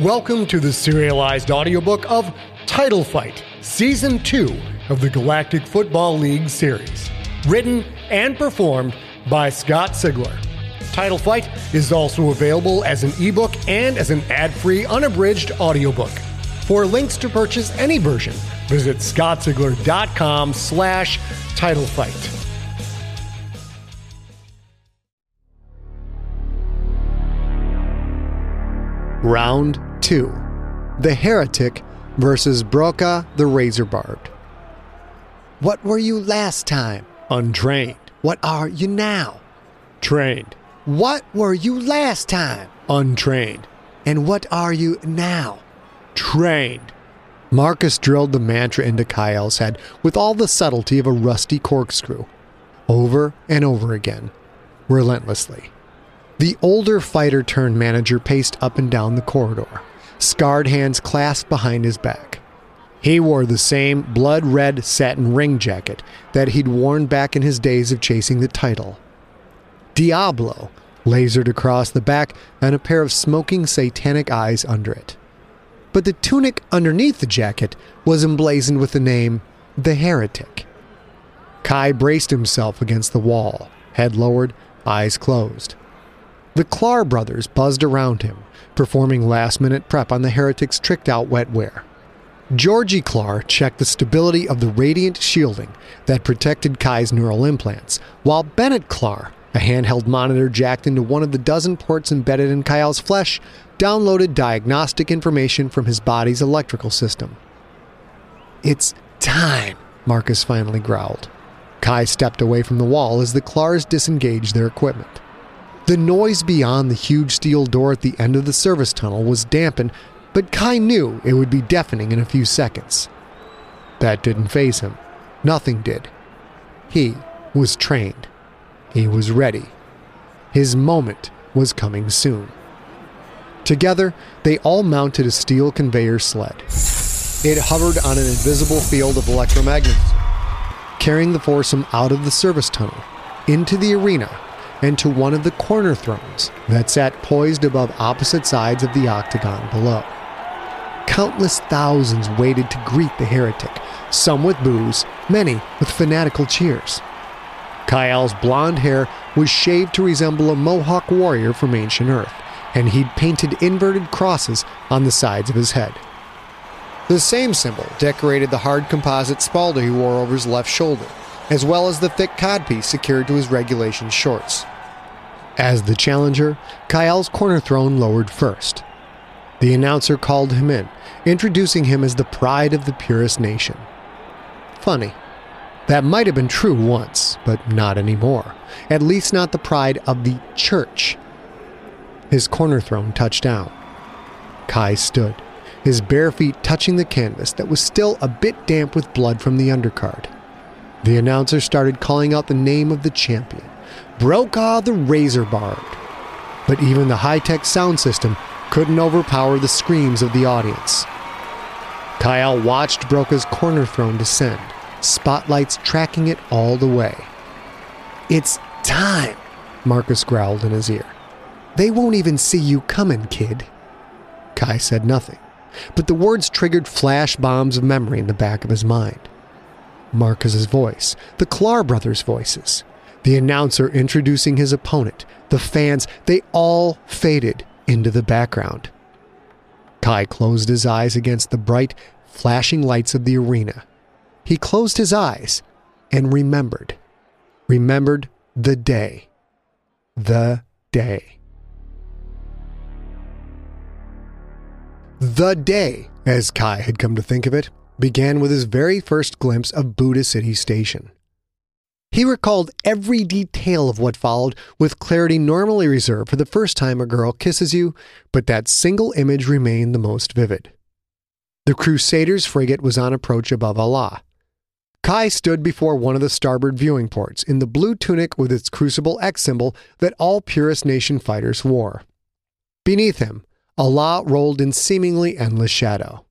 Welcome to the serialized audiobook of Title Fight, Season 2 of the Galactic Football League series. Written and performed by Scott Sigler. Title Fight is also available as an ebook and as an ad-free unabridged audiobook. For links to purchase any version, visit scottsigler.com slash title Round 2 The Heretic versus Brokaw the Razor Barbed. What were you last time? Untrained. What are you now? Trained. What were you last time? Untrained. And what are you now? Trained. Marcus drilled the mantra into Chiyal's head with all the subtlety of a rusty corkscrew, over and over again, relentlessly. The older fighter turned manager paced up and down the corridor, scarred hands clasped behind his back. He wore the same blood red satin ring jacket that he'd worn back in his days of chasing the title. Diablo lasered across the back and a pair of smoking satanic eyes under it. But the tunic underneath the jacket was emblazoned with the name The Heretic. Kai braced himself against the wall, head lowered, eyes closed. The Clar brothers buzzed around him, performing last minute prep on the heretic's tricked out wetware. Georgie Clar checked the stability of the radiant shielding that protected Kai's neural implants, while Bennett Clar, a handheld monitor jacked into one of the dozen ports embedded in Chiyal's flesh, downloaded diagnostic information from his body's electrical system. It's time, Marcus finally growled. Kai stepped away from the wall as the Clars disengaged their equipment. The noise beyond the huge steel door at the end of the service tunnel was dampened, but Kai knew it would be deafening in a few seconds. That didn't faze him. Nothing did. He was trained. He was ready. His moment was coming soon. Together, they all mounted a steel conveyor sled. It hovered on an invisible field of electromagnetism, carrying the foursome out of the service tunnel, into the arena, and to one of the corner thrones that sat poised above opposite sides of the octagon below. Countless thousands waited to greet the heretic, some with boos, many with fanatical cheers. Chiyal's blonde hair was shaved to resemble a Mohawk warrior from ancient Earth, and he'd painted inverted crosses on the sides of his head. The same symbol decorated the hard composite spaulder he wore over his left shoulder, as well as the thick codpiece secured to his regulation shorts. As the challenger, Chiyal's corner throne lowered first. The announcer called him in, introducing him as the pride of the purest nation. Funny. That might have been true once, but not anymore. At least not the pride of the church. His corner throne touched down. Kai stood, his bare feet touching the canvas that was still a bit damp with blood from the undercard. The announcer started calling out the name of the champion Brokaw the Razor Barbed. But even the high tech sound system couldn't overpower the screams of the audience. Chiyal watched Brokaw's corner throne descend, spotlights tracking it all the way. It's time, Marcus growled in his ear. They won't even see you coming, kid. Kai said nothing, but the words triggered flash bombs of memory in the back of his mind. Marcus's voice, the Clar brothers' voices, the announcer introducing his opponent, the fans, they all faded into the background. Kai closed his eyes against the bright, flashing lights of the arena. He closed his eyes and remembered. Remembered the day. The day. The day, as Kai had come to think of it, began with his very first glimpse of Buddha City Station. He recalled every detail of what followed with clarity normally reserved for the first time a girl kisses you, but that single image remained the most vivid. The Crusaders' frigate was on approach above Allah. Kai stood before one of the starboard viewing ports in the blue tunic with its Crucible X symbol that all Purist Nation fighters wore. Beneath him, Allah rolled in seemingly endless shadow.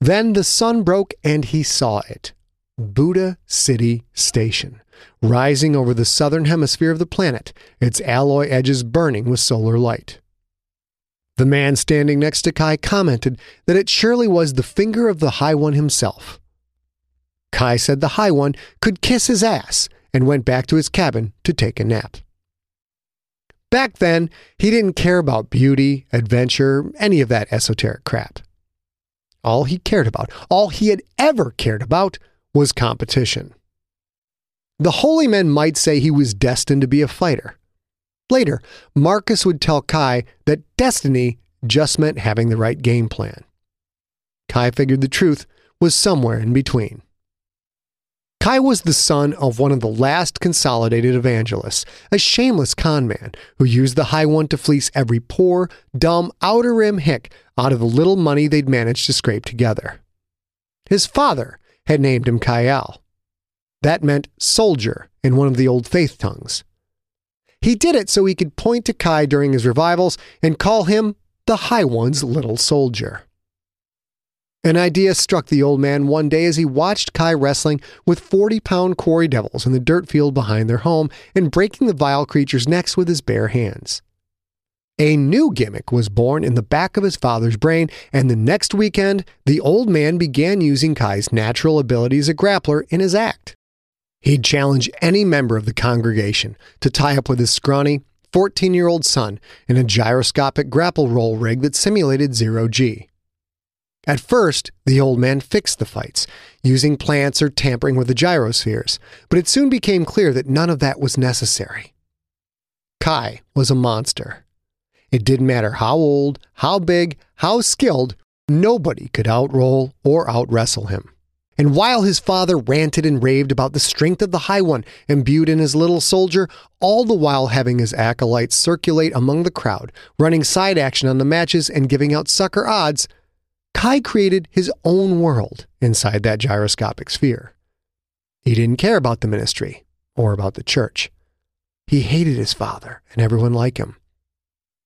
Then the sun broke and he saw it Buddha City Station, rising over the southern hemisphere of the planet, its alloy edges burning with solar light. The man standing next to Kai commented that it surely was the finger of the High One himself. Kai said the High One could kiss his ass and went back to his cabin to take a nap. Back then, he didn't care about beauty, adventure, any of that esoteric crap. All he cared about, all he had ever cared about, was competition. The holy men might say he was destined to be a fighter. Later, Marcus would tell Kai that destiny just meant having the right game plan. Kai figured the truth was somewhere in between. Kai was the son of one of the last consolidated evangelists, a shameless con man who used the High One to fleece every poor, dumb, outer rim hick out of the little money they'd managed to scrape together. His father had named him Chiyal. That meant soldier in one of the old faith tongues. He did it so he could point to Kai during his revivals and call him the High One's little soldier. An idea struck the old man one day as he watched Kai wrestling with 40 pound quarry devils in the dirt field behind their home and breaking the vile creatures' necks with his bare hands. A new gimmick was born in the back of his father's brain, and the next weekend, the old man began using Kai's natural ability as a grappler in his act. He'd challenge any member of the congregation to tie up with his scrawny, 14 year old son in a gyroscopic grapple roll rig that simulated zero G. At first, the old man fixed the fights, using plants or tampering with the gyrospheres, but it soon became clear that none of that was necessary. Kai was a monster. It didn't matter how old, how big, how skilled, nobody could outroll or outwrestle him. And while his father ranted and raved about the strength of the High One imbued in his little soldier, all the while having his acolytes circulate among the crowd, running side action on the matches and giving out sucker odds, Kai created his own world inside that gyroscopic sphere. He didn't care about the ministry or about the church. He hated his father and everyone like him.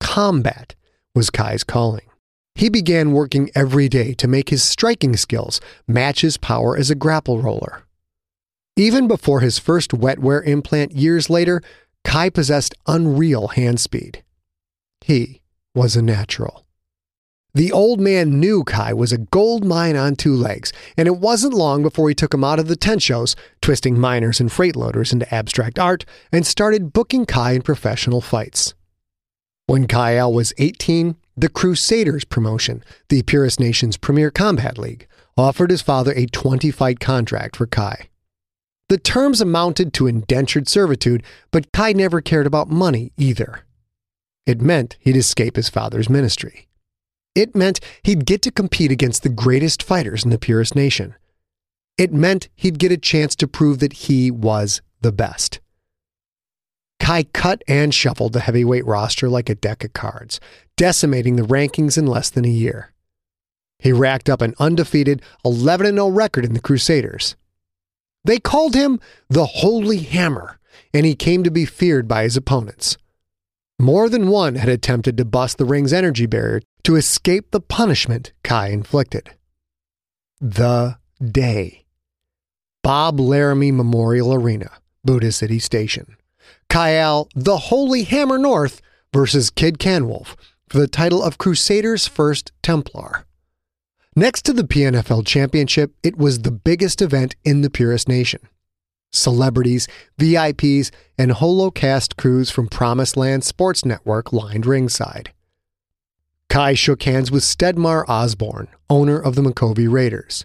Combat was Kai's calling. He began working every day to make his striking skills match his power as a grapple roller. Even before his first wetware implant years later, Kai possessed unreal hand speed. He was a natural. The old man knew Kai was a gold mine on two legs, and it wasn't long before he took him out of the tent shows, twisting miners and freight loaders into abstract art, and started booking Kai in professional fights. When Chiyal was 18, the Crusaders promotion, the Purist Nation's premier combat league, offered his father a 20 fight contract for Kai. The terms amounted to indentured servitude, but Kai never cared about money either. It meant he'd escape his father's ministry. It meant he'd get to compete against the greatest fighters in the Purist Nation. It meant he'd get a chance to prove that he was the best. Kai cut and shuffled the heavyweight roster like a deck of cards, decimating the rankings in less than a year. He racked up an undefeated 11 0 record in the Crusaders. They called him the Holy Hammer, and he came to be feared by his opponents. More than one had attempted to bust the ring's energy barrier to escape the punishment Kai inflicted. The day. Bob Laramie Memorial Arena, Buddha City Station. Chiyal, the Holy Hammer North versus Kid Canwolf for the title of Crusaders First Templar. Next to the PNFL Championship, it was the biggest event in the Purist Nation. Celebrities, VIPs, and holocast crews from Promised Land Sports Network lined ringside. Kai shook hands with Stedmar Osborne, owner of the Micovi Raiders.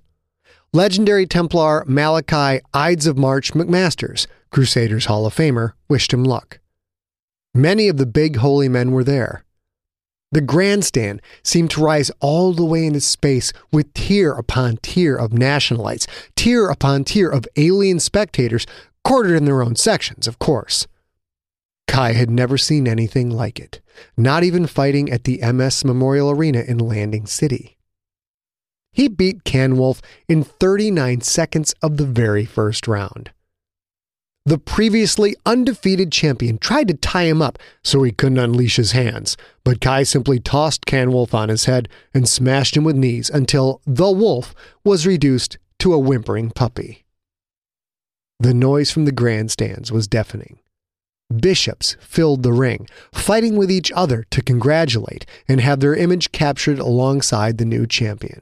Legendary Templar Malachi Ides of March McMasters, Crusaders Hall of Famer, wished him luck. Many of the big holy men were there. The grandstand seemed to rise all the way into space with tier upon tier of nationalites, tier upon tier of alien spectators, quartered in their own sections, of course. Kai had never seen anything like it, not even fighting at the MS Memorial Arena in Landing City. He beat Canwolf in 39 seconds of the very first round. The previously undefeated champion tried to tie him up so he couldn't unleash his hands, but Kai simply tossed Canwolf on his head and smashed him with knees until the wolf was reduced to a whimpering puppy. The noise from the grandstands was deafening. Bishops filled the ring, fighting with each other to congratulate and have their image captured alongside the new champion.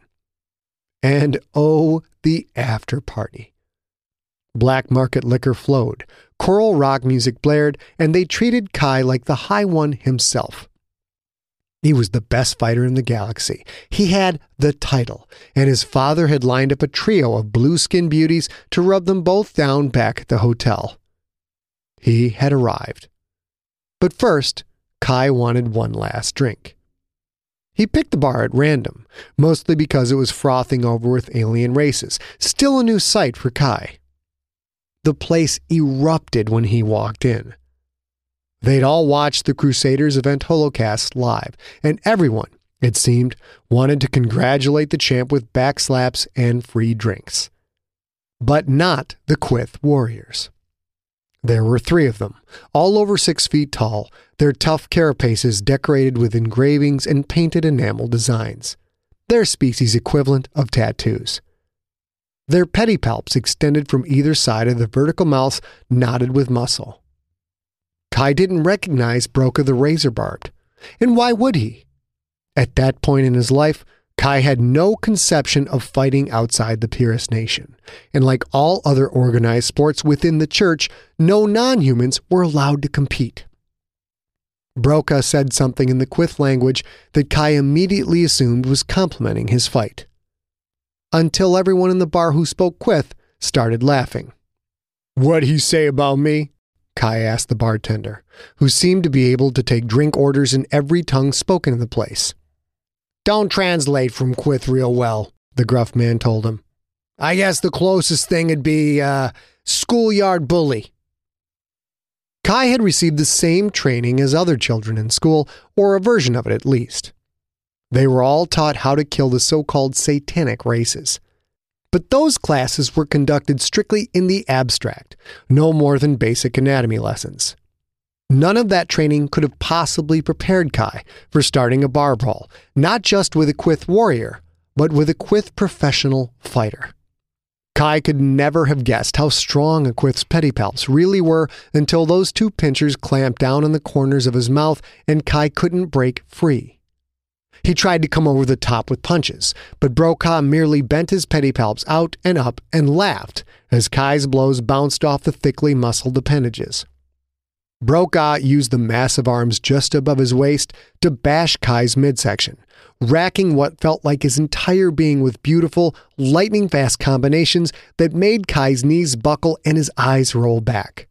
And oh, the after party. Black market liquor flowed, choral rock music blared, and they treated Kai like the High One himself. He was the best fighter in the galaxy. He had the title, and his father had lined up a trio of blue skinned beauties to rub them both down back at the hotel. He had arrived. But first, Kai wanted one last drink. He picked the bar at random, mostly because it was frothing over with alien races, still a new sight for Kai. The place erupted when he walked in. They'd all watched the Crusaders event Holocast live, and everyone, it seemed, wanted to congratulate the champ with backslaps and free drinks. But not the Quyth Warriors. There were three of them, all over six feet tall, their tough carapaces decorated with engravings and painted enamel designs, their species equivalent of tattoos. Their pedipalps extended from either side of the vertical mouths knotted with muscle. Kai didn't recognize Brokaw the Razor Barbed. And why would he? At that point in his life, Kai had no conception of fighting outside the Purist nation, and like all other organized sports within the church, no non humans were allowed to compete. Brokaw said something in the Quyth language that Kai immediately assumed was complimenting his fight. Until everyone in the bar who spoke Quyth started laughing. What'd he say about me? Kai asked the bartender, who seemed to be able to take drink orders in every tongue spoken in the place. Don't translate from Quyth real well, the gruff man told him. I guess the closest thing would be uh, schoolyard bully. Kai had received the same training as other children in school, or a version of it at least. They were all taught how to kill the so called satanic races. But those classes were conducted strictly in the abstract, no more than basic anatomy lessons. None of that training could have possibly prepared Kai for starting a bar brawl, not just with a Quyth warrior, but with a Quyth professional fighter. Kai could never have guessed how strong a Quyth's pedipalps really were until those two pinchers clamped down on the corners of his mouth and Kai couldn't break free. He tried to come over the top with punches, but Brokaw merely bent his pedipalps out and up and laughed as Kai's blows bounced off the thickly muscled appendages. Brokaw used the massive arms just above his waist to bash Kai's midsection, racking what felt like his entire being with beautiful, lightning fast combinations that made Kai's knees buckle and his eyes roll back.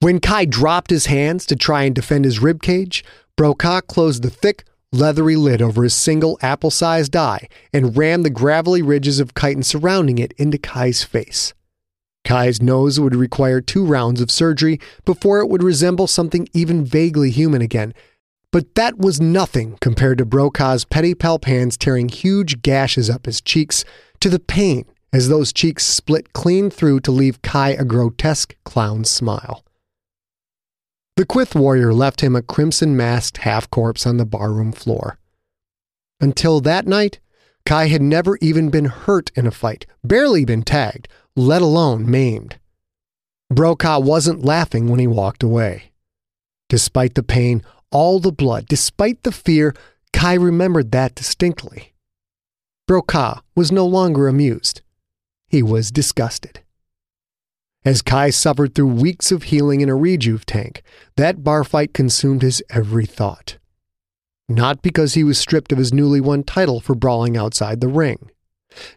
When Kai dropped his hands to try and defend his ribcage, Brokaw closed the thick, leathery lid over his single apple sized eye and rammed the gravelly ridges of chitin surrounding it into Kai's face. Kai's nose would require two rounds of surgery before it would resemble something even vaguely human again, but that was nothing compared to Brokaw's pedipalp hands tearing huge gashes up his cheeks, to the pain as those cheeks split clean through to leave Kai a grotesque clown smile. The Quyth warrior left him a crimson masked half corpse on the barroom floor. Until that night, Kai had never even been hurt in a fight, barely been tagged, let alone maimed. Brokaw wasn't laughing when he walked away. Despite the pain, all the blood, despite the fear, Kai remembered that distinctly. Brokaw was no longer amused. He was disgusted. As Kai suffered through weeks of healing in a rejuve tank, that bar fight consumed his every thought. Not because he was stripped of his newly won title for brawling outside the ring.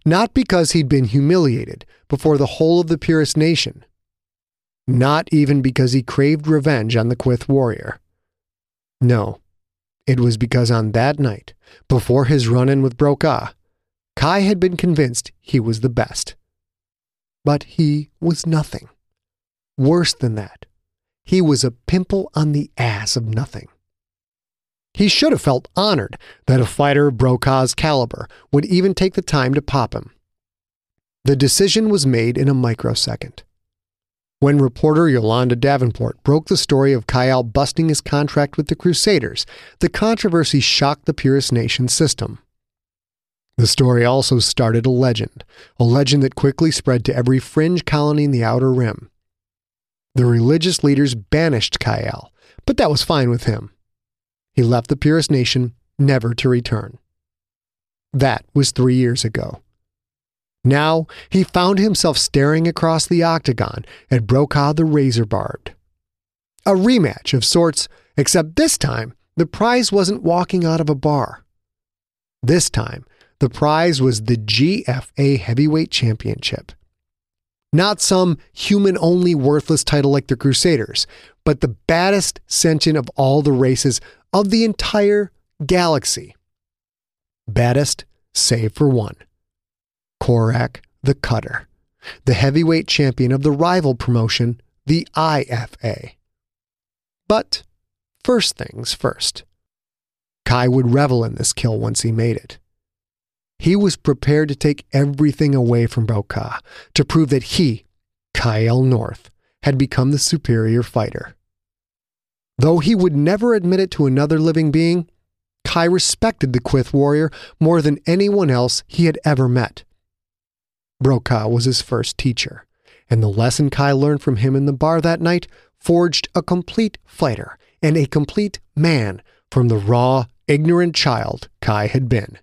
Not because he'd been humiliated before the whole of the Purist nation. Not even because he craved revenge on the Quyth warrior. No, it was because on that night, before his run in with Brokaw, Kai had been convinced he was the best but he was nothing. Worse than that, he was a pimple on the ass of nothing. He should have felt honored that a fighter of Brokaw's caliber would even take the time to pop him. The decision was made in a microsecond. When reporter Yolanda Davenport broke the story of Chiyal busting his contract with the Crusaders, the controversy shocked the Purist Nation system. The story also started a legend, a legend that quickly spread to every fringe colony in the Outer Rim. The religious leaders banished Chiyal, but that was fine with him. He left the Purist Nation never to return. That was three years ago. Now he found himself staring across the octagon at Brokaw the Razor Barbed. A rematch of sorts, except this time the prize wasn't walking out of a bar. This time, the prize was the GFA Heavyweight Championship. Not some human only worthless title like the Crusaders, but the baddest sentient of all the races of the entire galaxy. Baddest, save for one Korak the Cutter, the heavyweight champion of the rival promotion, the IFA. But first things first. Kai would revel in this kill once he made it. He was prepared to take everything away from Brokaw to prove that he, Chiyal North, had become the superior fighter. Though he would never admit it to another living being, Kai respected the Quyth warrior more than anyone else he had ever met. Brokaw was his first teacher, and the lesson Kai learned from him in the bar that night forged a complete fighter and a complete man from the raw, ignorant child Kai had been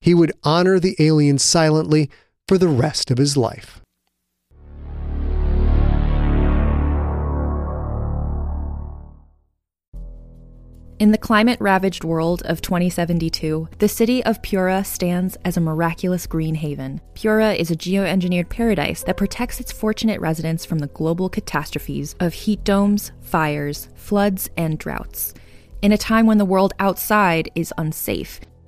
he would honor the alien silently for the rest of his life. In the climate ravaged world of 2072, the city of Pura stands as a miraculous green haven. Pura is a geoengineered paradise that protects its fortunate residents from the global catastrophes of heat domes, fires, floods, and droughts. In a time when the world outside is unsafe,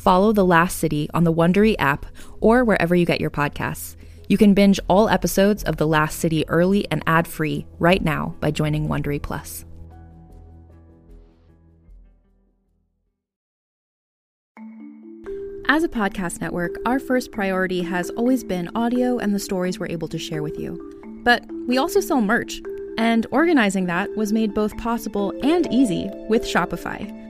follow The Last City on the Wondery app or wherever you get your podcasts. You can binge all episodes of The Last City early and ad-free right now by joining Wondery Plus. As a podcast network, our first priority has always been audio and the stories we're able to share with you. But we also sell merch, and organizing that was made both possible and easy with Shopify.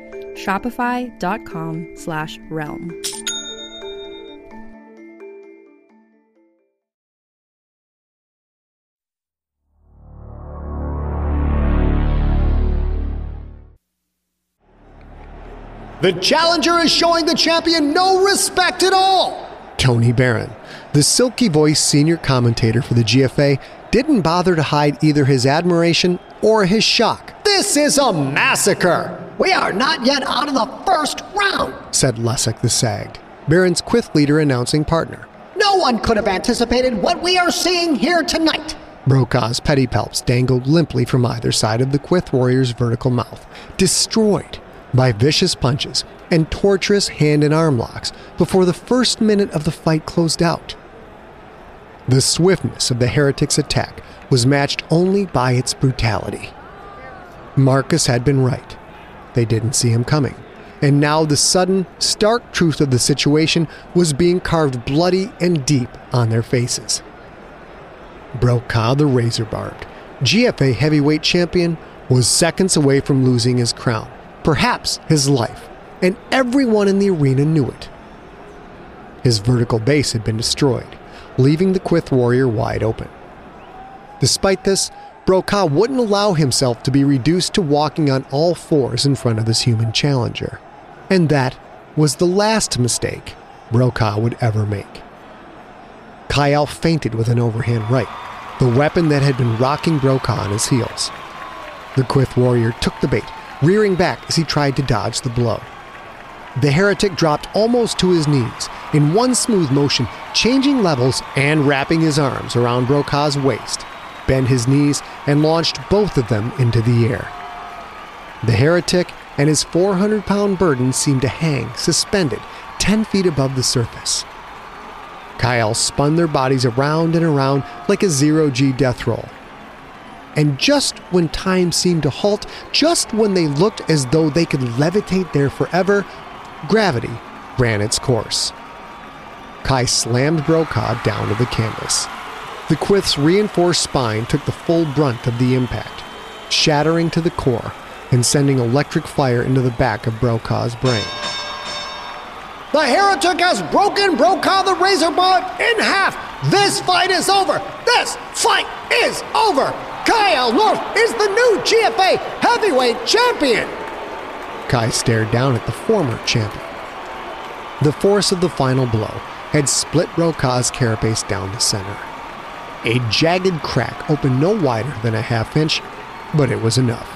shopify.com slash realm. The challenger is showing the champion no respect at all. Tony Barron, the silky voiced senior commentator for the GFA, didn't bother to hide either his admiration or his shock. This is a massacre! We are not yet out of the first round, said Lessig the Sagged, Baron's Quyth leader announcing partner. No one could have anticipated what we are seeing here tonight. Brokaw's pedipalps dangled limply from either side of the Quyth warrior's vertical mouth, destroyed by vicious punches and torturous hand and arm locks before the first minute of the fight closed out. The swiftness of the heretic's attack was matched only by its brutality. Marcus had been right. They didn't see him coming. And now the sudden, stark truth of the situation was being carved bloody and deep on their faces. Brokaw the Razor Barbed, GFA heavyweight champion, was seconds away from losing his crown, perhaps his life, and everyone in the arena knew it. His vertical base had been destroyed, leaving the Quyth warrior wide open. Despite this, Brokaw wouldn't allow himself to be reduced to walking on all fours in front of his human challenger. And that was the last mistake Brokaw would ever make. Chiyal fainted with an overhand right, the weapon that had been rocking Brokaw on his heels. The Quyth warrior took the bait, rearing back as he tried to dodge the blow. The heretic dropped almost to his knees in one smooth motion, changing levels and wrapping his arms around Brokaw's waist, bent his knees, and launched both of them into the air. The heretic and his 400 pound burden seemed to hang, suspended, 10 feet above the surface. Chiyal spun their bodies around and around like a zero G death roll. And just when time seemed to halt, just when they looked as though they could levitate there forever, gravity ran its course. Kai slammed Brokaw down to the canvas. The Quyth's reinforced spine took the full brunt of the impact, shattering to the core and sending electric fire into the back of Brokaw's brain. The heretic has broken Brokaw the Razor Barb in half. This fight is over. This fight is over. Chiyal North is the new GFA heavyweight champion. Kai stared down at the former champion. The force of the final blow had split Brokaw's carapace down the center. A jagged crack opened no wider than a half inch, but it was enough.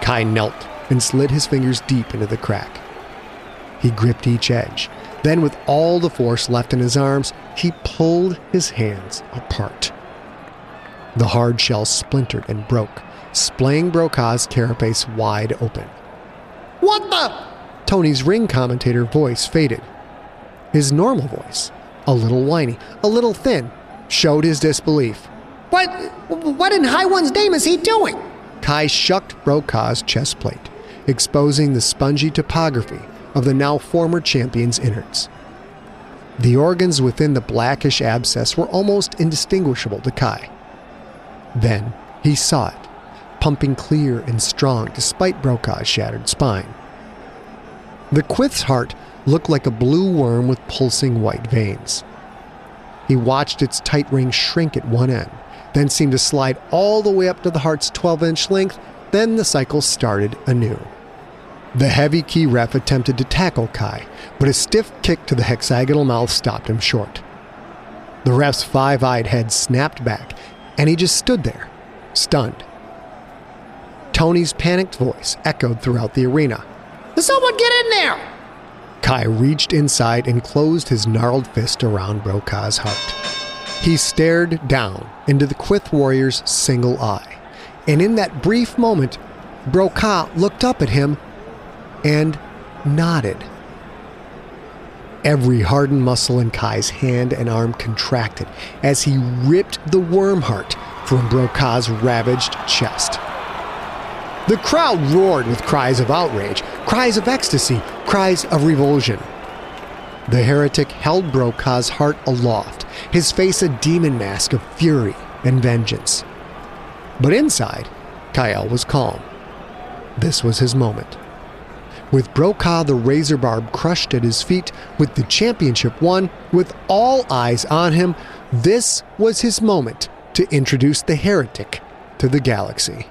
Kai knelt and slid his fingers deep into the crack. He gripped each edge. Then, with all the force left in his arms, he pulled his hands apart. The hard shell splintered and broke, splaying Brokaw's carapace wide open. What the? Tony's ring commentator voice faded. His normal voice, a little whiny, a little thin, showed his disbelief. What? What in High One's name is he doing? Kai shucked Brokaw's chest plate, exposing the spongy topography of the now former champion's innards. The organs within the blackish abscess were almost indistinguishable to Kai. Then he saw it, pumping clear and strong despite Brokaw's shattered spine. The Quyth's heart looked like a blue worm with pulsing white veins. He watched its tight ring shrink at one end, then seemed to slide all the way up to the heart's 12 inch length, then the cycle started anew. The heavy Ki ref attempted to tackle Kai, but a stiff kick to the hexagonal mouth stopped him short. The ref's five eyed head snapped back, and he just stood there, stunned. Tony's panicked voice echoed throughout the arena. Someone get in there! Kai reached inside and closed his gnarled fist around Brokaw's heart. He stared down into the Quyth warrior's single eye, and in that brief moment, Brokaw looked up at him and nodded. Every hardened muscle in Kai's hand and arm contracted as he ripped the worm heart from Brokaw's ravaged chest. The crowd roared with cries of outrage, cries of ecstasy, cries of revulsion. The heretic held Brokaw's heart aloft, his face a demon mask of fury and vengeance. But inside, Chiyal was calm. This was his moment. With Brokaw the razor barb crushed at his feet, with the championship won, with all eyes on him, this was his moment to introduce the heretic to the galaxy.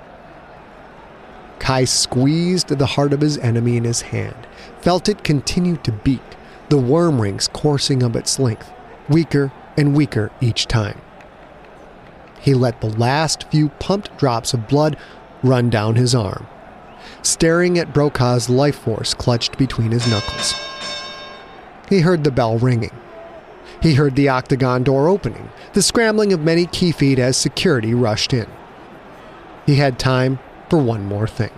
Kai squeezed the heart of his enemy in his hand, felt it continue to beat, the worm rings coursing up its length, weaker and weaker each time. He let the last few pumped drops of blood run down his arm, staring at Brokaw's life force clutched between his knuckles. He heard the bell ringing. He heard the octagon door opening, the scrambling of many Ki feet as security rushed in. He had time for one more thing.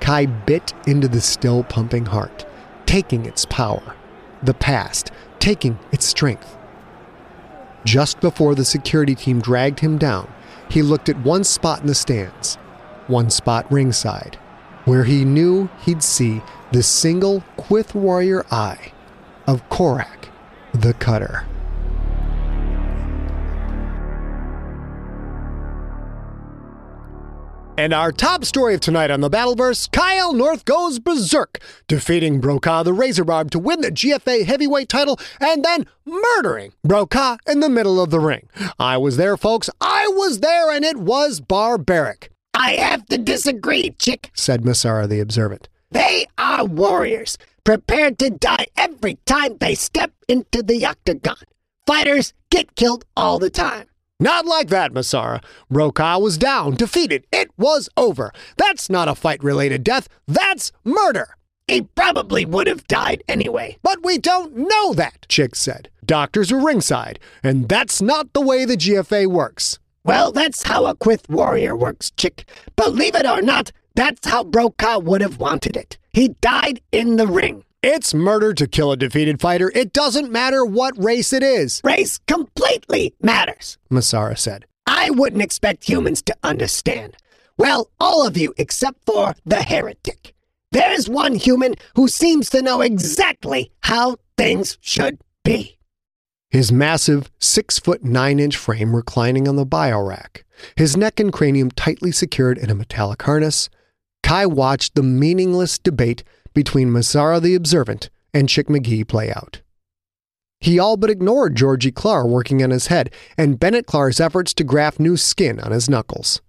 Kai bit into the still pumping heart, taking its power, the past, taking its strength. Just before the security team dragged him down, he looked at one spot in the stands, one spot ringside, where he knew he'd see the single Quyth warrior eye of Korak the Cutter. And our top story of tonight on the Battleverse Chiyal North goes berserk, defeating Brokaw the Razorbarb to win the GFA heavyweight title and then murdering Brokaw in the middle of the ring. I was there, folks. I was there, and it was barbaric. I have to disagree, Chick, said Masara the Observant. They are warriors, prepared to die every time they step into the octagon. Fighters get killed all the time. Not like that, Masara. Brokaw was down, defeated. It was over. That's not a fight related death. That's murder. He probably would have died anyway. But we don't know that, Chick said. Doctors were ringside, and that's not the way the GFA works. Well, that's how a Quyth warrior works, Chick. Believe it or not, that's how Brokaw would have wanted it. He died in the ring. It's murder to kill a defeated fighter. It doesn't matter what race it is. Race completely matters, Masara said. I wouldn't expect humans to understand. Well, all of you except for the heretic. There's one human who seems to know exactly how things should be. His massive, six foot nine inch frame reclining on the bio rack, his neck and cranium tightly secured in a metallic harness, Kai watched the meaningless debate between Masara the Observant and Chick McGee play out. He all but ignored Georgie Clark working on his head and Bennett Clark's efforts to graft new skin on his knuckles.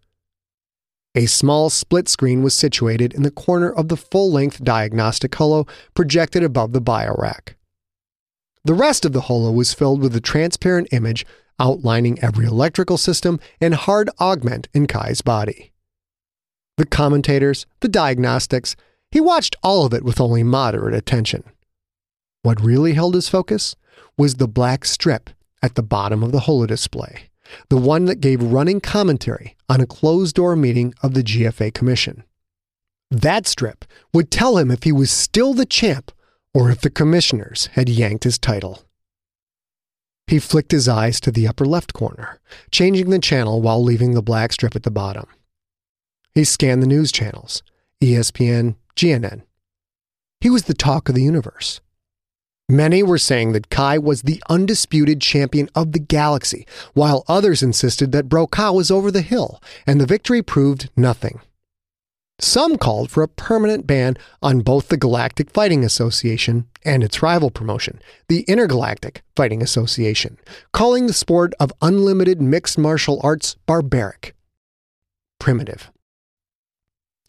A small split screen was situated in the corner of the full length diagnostic holo projected above the bio rack. The rest of the holo was filled with a transparent image outlining every electrical system and hard augment in Kai's body. The commentators, the diagnostics, he watched all of it with only moderate attention. What really held his focus was the black strip at the bottom of the holodisplay, the one that gave running commentary on a closed door meeting of the GFA Commission. That strip would tell him if he was still the champ or if the commissioners had yanked his title. He flicked his eyes to the upper left corner, changing the channel while leaving the black strip at the bottom. He scanned the news channels ESPN, GNN. He was the talk of the universe. Many were saying that Kai was the undisputed champion of the galaxy, while others insisted that Brokaw was over the hill, and the victory proved nothing. Some called for a permanent ban on both the Galactic Fighting Association and its rival promotion, the Intergalactic Fighting Association, calling the sport of unlimited mixed martial arts barbaric, primitive.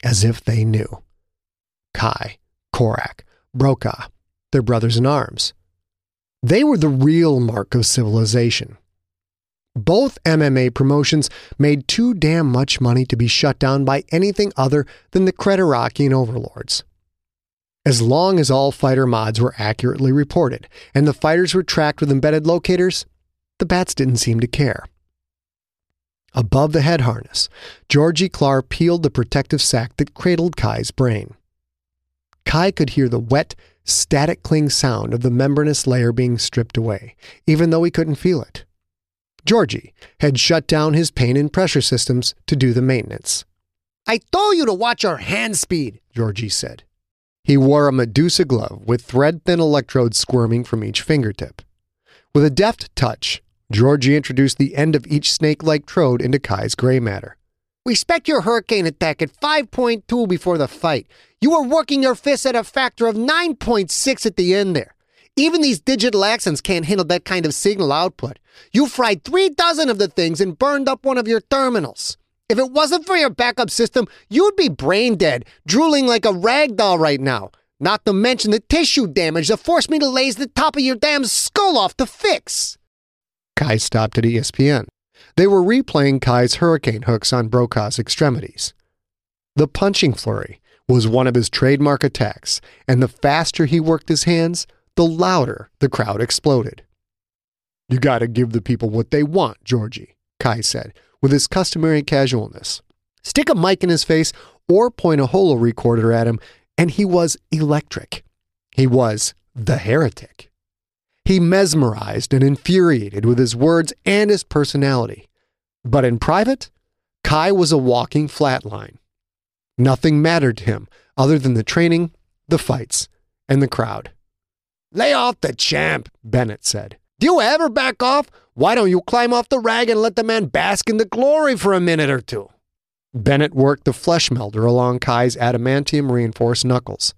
As if they knew. Kai, Korak, Brokaw, their brothers in arms. They were the real mark of civilization. Both MMA promotions made too damn much money to be shut down by anything other than the Creterakian overlords. As long as all fighter mods were accurately reported and the fighters were tracked with embedded locators, the bats didn't seem to care. Above the head harness, Georgie Clark peeled the protective sac that cradled Kai's brain. Kai could hear the wet, static cling sound of the membranous layer being stripped away, even though he couldn't feel it. Georgie had shut down his pain and pressure systems to do the maintenance. I told you to watch your hand speed, Georgie said. He wore a Medusa glove with thread thin electrodes squirming from each fingertip. With a deft touch, Georgie introduced the end of each snake like trode into Kai's gray matter. We spec your hurricane attack at 5.2 before the fight. You were working your fists at a factor of 9.6 at the end there. Even these digital accents can't handle that kind of signal output. You fried three dozen of the things and burned up one of your terminals. If it wasn't for your backup system, you'd be brain dead, drooling like a rag doll right now. Not to mention the tissue damage that forced me to laze the top of your damn skull off to fix. Kai stopped at ESPN. They were replaying Kai's hurricane hooks on Brokaw's extremities. The punching flurry was one of his trademark attacks, and the faster he worked his hands, the louder the crowd exploded. You gotta give the people what they want, Georgie, Kai said, with his customary casualness. Stick a mic in his face or point a holo recorder at him, and he was electric. He was the heretic. He mesmerized and infuriated with his words and his personality. But in private, Kai was a walking flatline. Nothing mattered to him other than the training, the fights, and the crowd. Lay off the champ, Bennett said. Do you ever back off? Why don't you climb off the rag and let the man bask in the glory for a minute or two? Bennett worked the flesh melder along Kai's adamantium reinforced knuckles.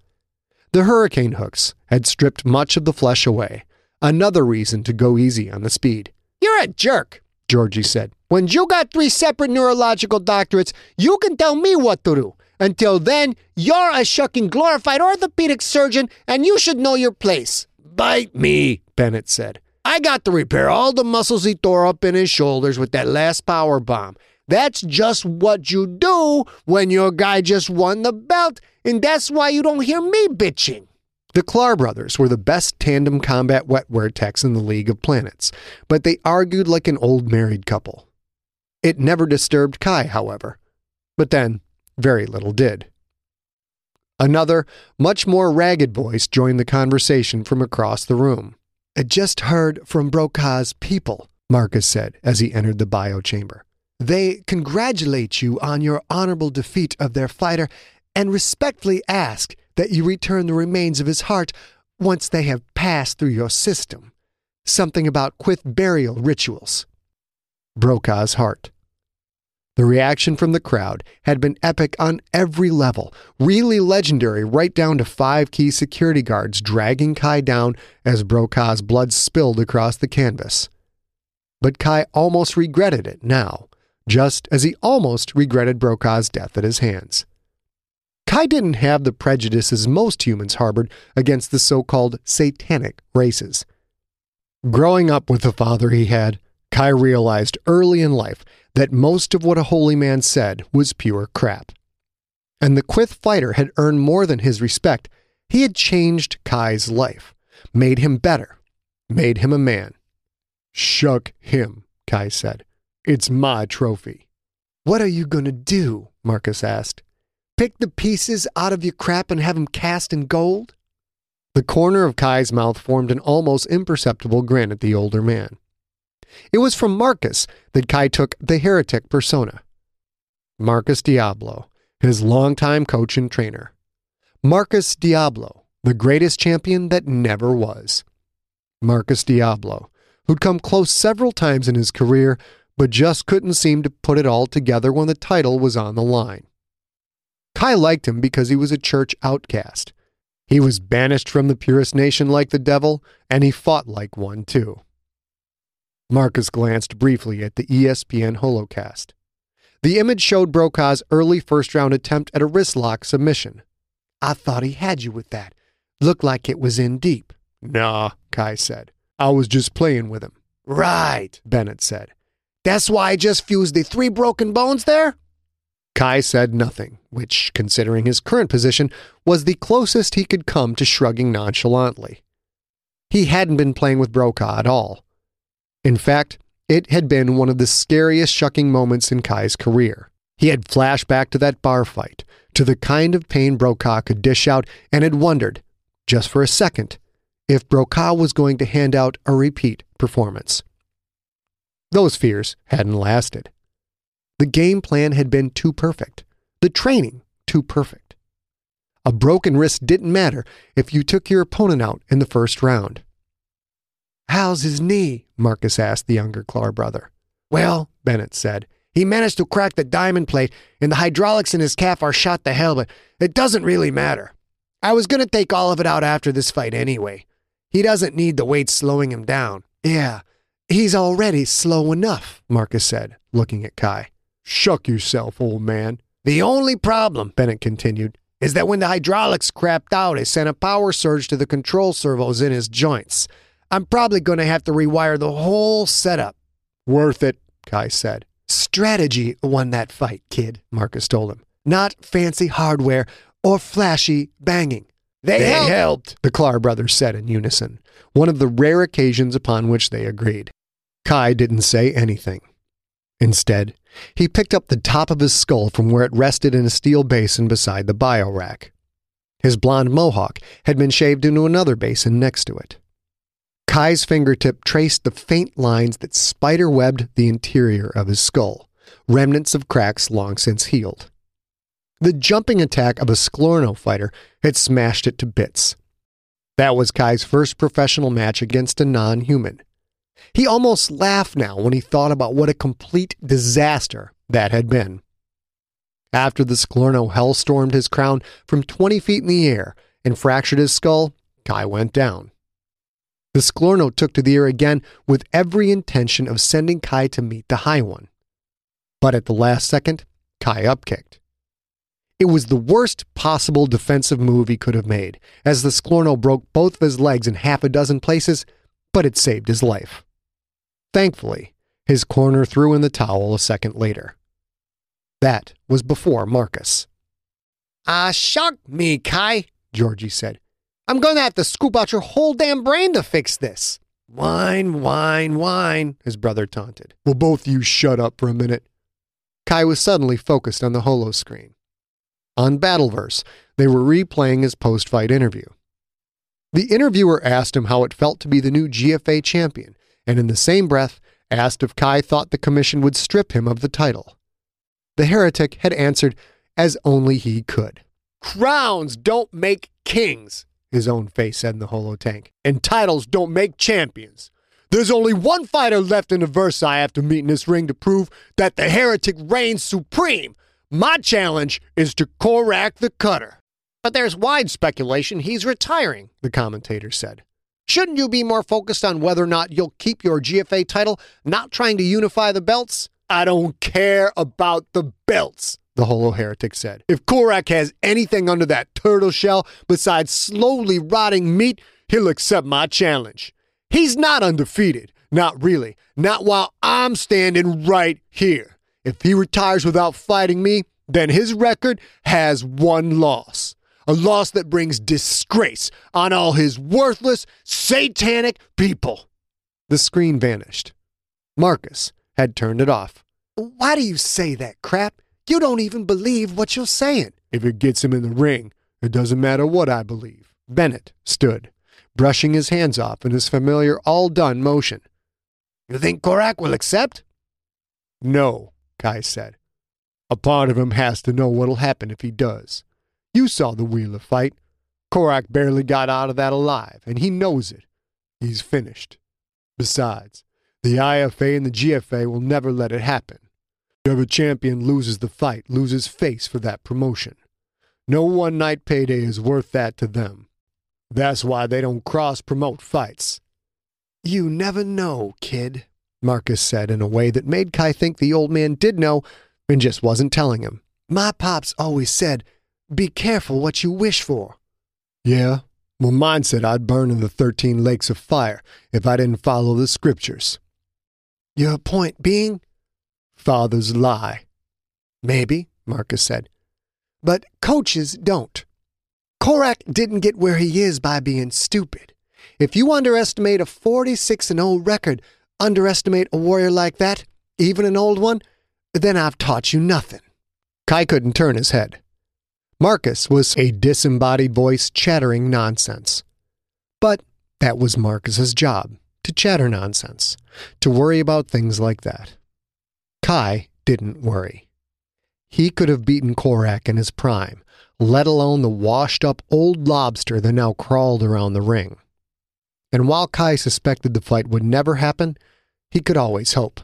The hurricane hooks had stripped much of the flesh away, another reason to go easy on the speed. You're a jerk, Georgie said. When you got three separate neurological doctorates, you can tell me what to do. Until then, you're a shucking glorified orthopedic surgeon and you should know your place. Bite me, Bennett said. I got to repair all the muscles he tore up in his shoulders with that last power bomb. That's just what you do when your guy just won the belt, and that's why you don't hear me bitching. The Klar brothers were the best tandem combat wetware techs in the League of Planets, but they argued like an old married couple. It never disturbed Kai, however. But then, very little did. Another, much more ragged voice joined the conversation from across the room. I just heard from Brokaw's people, Marcus said as he entered the bio chamber. They congratulate you on your honorable defeat of their fighter and respectfully ask that you return the remains of his heart once they have passed through your system. Something about Quyth burial rituals. Brokaw's heart. The reaction from the crowd had been epic on every level, really legendary right down to five Ki security guards dragging Kai down as Brokaw's blood spilled across the canvas. But Kai almost regretted it now, just as he almost regretted Brokaw's death at his hands. Kai didn't have the prejudices most humans harbored against the so called satanic races. Growing up with the father he had, Kai realized early in life that most of what a holy man said was pure crap. And the Quyth fighter had earned more than his respect. He had changed Kai's life, made him better, made him a man. Shuck him, Kai said. It's my trophy. What are you going to do? Marcus asked. Pick the pieces out of your crap and have them cast in gold? The corner of Kai's mouth formed an almost imperceptible grin at the older man. It was from Marcus that Kai took the heretic persona. Marcus Diablo, his longtime coach and trainer. Marcus Diablo, the greatest champion that never was. Marcus Diablo, who'd come close several times in his career, but just couldn't seem to put it all together when the title was on the line. Kai liked him because he was a church outcast. He was banished from the Purist nation like the devil, and he fought like one too. Marcus glanced briefly at the ESPN holocast. The image showed Brokaw's early first round attempt at a wristlock submission. I thought he had you with that. Looked like it was in deep. Nah, Kai said. I was just playing with him. Right, Bennett said. That's why I just fused the three broken bones there? Kai said nothing, which, considering his current position, was the closest he could come to shrugging nonchalantly. He hadn't been playing with Brokaw at all. In fact, it had been one of the scariest shucking moments in Kai's career. He had flashed back to that bar fight, to the kind of pain Brokaw could dish out, and had wondered, just for a second, if Brokaw was going to hand out a repeat performance. Those fears hadn't lasted. The game plan had been too perfect, the training too perfect. A broken wrist didn't matter if you took your opponent out in the first round. How's his knee? Marcus asked the younger Klar brother. Well, Bennett said, he managed to crack the diamond plate, and the hydraulics in his calf are shot to hell, but it doesn't really matter. I was going to take all of it out after this fight anyway. He doesn't need the weight slowing him down. Yeah, he's already slow enough, Marcus said, looking at Kai. Shuck yourself, old man. The only problem, Bennett continued, is that when the hydraulics crapped out, it sent a power surge to the control servos in his joints. I'm probably going to have to rewire the whole setup. Worth it, Kai said. Strategy won that fight, kid, Marcus told him. Not fancy hardware or flashy banging. They, they helped. helped, the Klar brothers said in unison, one of the rare occasions upon which they agreed. Kai didn't say anything. Instead, he picked up the top of his skull from where it rested in a steel basin beside the bio rack. His blond mohawk had been shaved into another basin next to it. Kai's fingertip traced the faint lines that spider webbed the interior of his skull, remnants of cracks long since healed. The jumping attack of a Sklorno fighter had smashed it to bits. That was Kai's first professional match against a non human. He almost laughed now when he thought about what a complete disaster that had been. After the Sklorno hellstormed his crown from 20 feet in the air and fractured his skull, Kai went down. The Sklorno took to the air again with every intention of sending Kai to meet the High One. But at the last second, Kai upkicked. It was the worst possible defensive move he could have made, as the Sklorno broke both of his legs in half a dozen places, but it saved his life. Thankfully, his corner threw in the towel a second later. That was before Marcus. Ah, uh, shock me, Kai, Georgie said. I'm going to have to scoop out your whole damn brain to fix this. Whine, whine, whine, his brother taunted. Will both you shut up for a minute? Kai was suddenly focused on the holo screen. On Battleverse, they were replaying his post fight interview. The interviewer asked him how it felt to be the new GFA champion, and in the same breath asked if Kai thought the commission would strip him of the title. The heretic had answered as only he could. Crowns don't make kings, his own face said in the holo tank, and titles don't make champions. There's only one fighter left in the Versailles I have to meet in this ring to prove that the heretic reigns supreme. My challenge is to Korak the Cutter. But there's wide speculation he's retiring, the commentator said. Shouldn't you be more focused on whether or not you'll keep your GFA title, not trying to unify the belts? I don't care about the belts, the Holo Heretic said. If Korak has anything under that turtle shell besides slowly rotting meat, he'll accept my challenge. He's not undefeated. Not really. Not while I'm standing right here. If he retires without fighting me, then his record has one loss. A loss that brings disgrace on all his worthless, satanic people. The screen vanished. Marcus had turned it off. Why do you say that crap? You don't even believe what you're saying. If it gets him in the ring, it doesn't matter what I believe. Bennett stood, brushing his hands off in his familiar all done motion. You think Korak will accept? No, Kai said. A part of him has to know what'll happen if he does. You saw the Wheeler fight. Korak barely got out of that alive, and he knows it. He's finished. Besides, the IFA and the GFA will never let it happen. Whoever champion loses the fight loses face for that promotion. No one night payday is worth that to them. That's why they don't cross promote fights. You never know, kid, Marcus said in a way that made Kai think the old man did know and just wasn't telling him. My pops always said, be careful what you wish for. Yeah? Well, mine said I'd burn in the 13 lakes of fire if I didn't follow the scriptures. Your point being? Fathers lie. Maybe, Marcus said. But coaches don't. Korak didn't get where he is by being stupid. If you underestimate a 46 and 0 record, underestimate a warrior like that, even an old one, then I've taught you nothing. Kai couldn't turn his head. Marcus was a disembodied voice chattering nonsense. But that was Marcus's job, to chatter nonsense, to worry about things like that. Kai didn't worry. He could have beaten Korak in his prime, let alone the washed up old lobster that now crawled around the ring. And while Kai suspected the fight would never happen, he could always hope.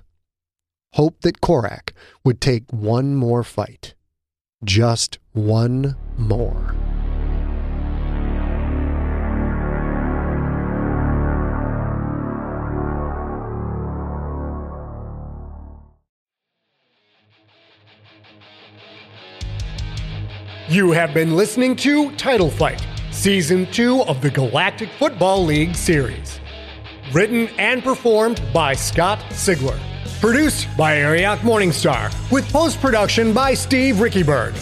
Hope that Korak would take one more fight. Just one more. You have been listening to Title Fight, Season 2 of the Galactic Football League series. Written and performed by Scott Sigler. Produced by Arioch Morningstar, with post production by Steve Riekeberg.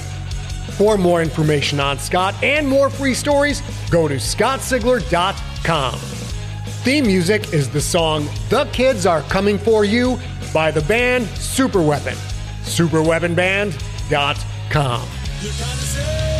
For more information on Scott and more free stories, go to scottsigler.com. Theme music is the song The Kids Are Coming For You by the band Superweapon. Superweaponband.com.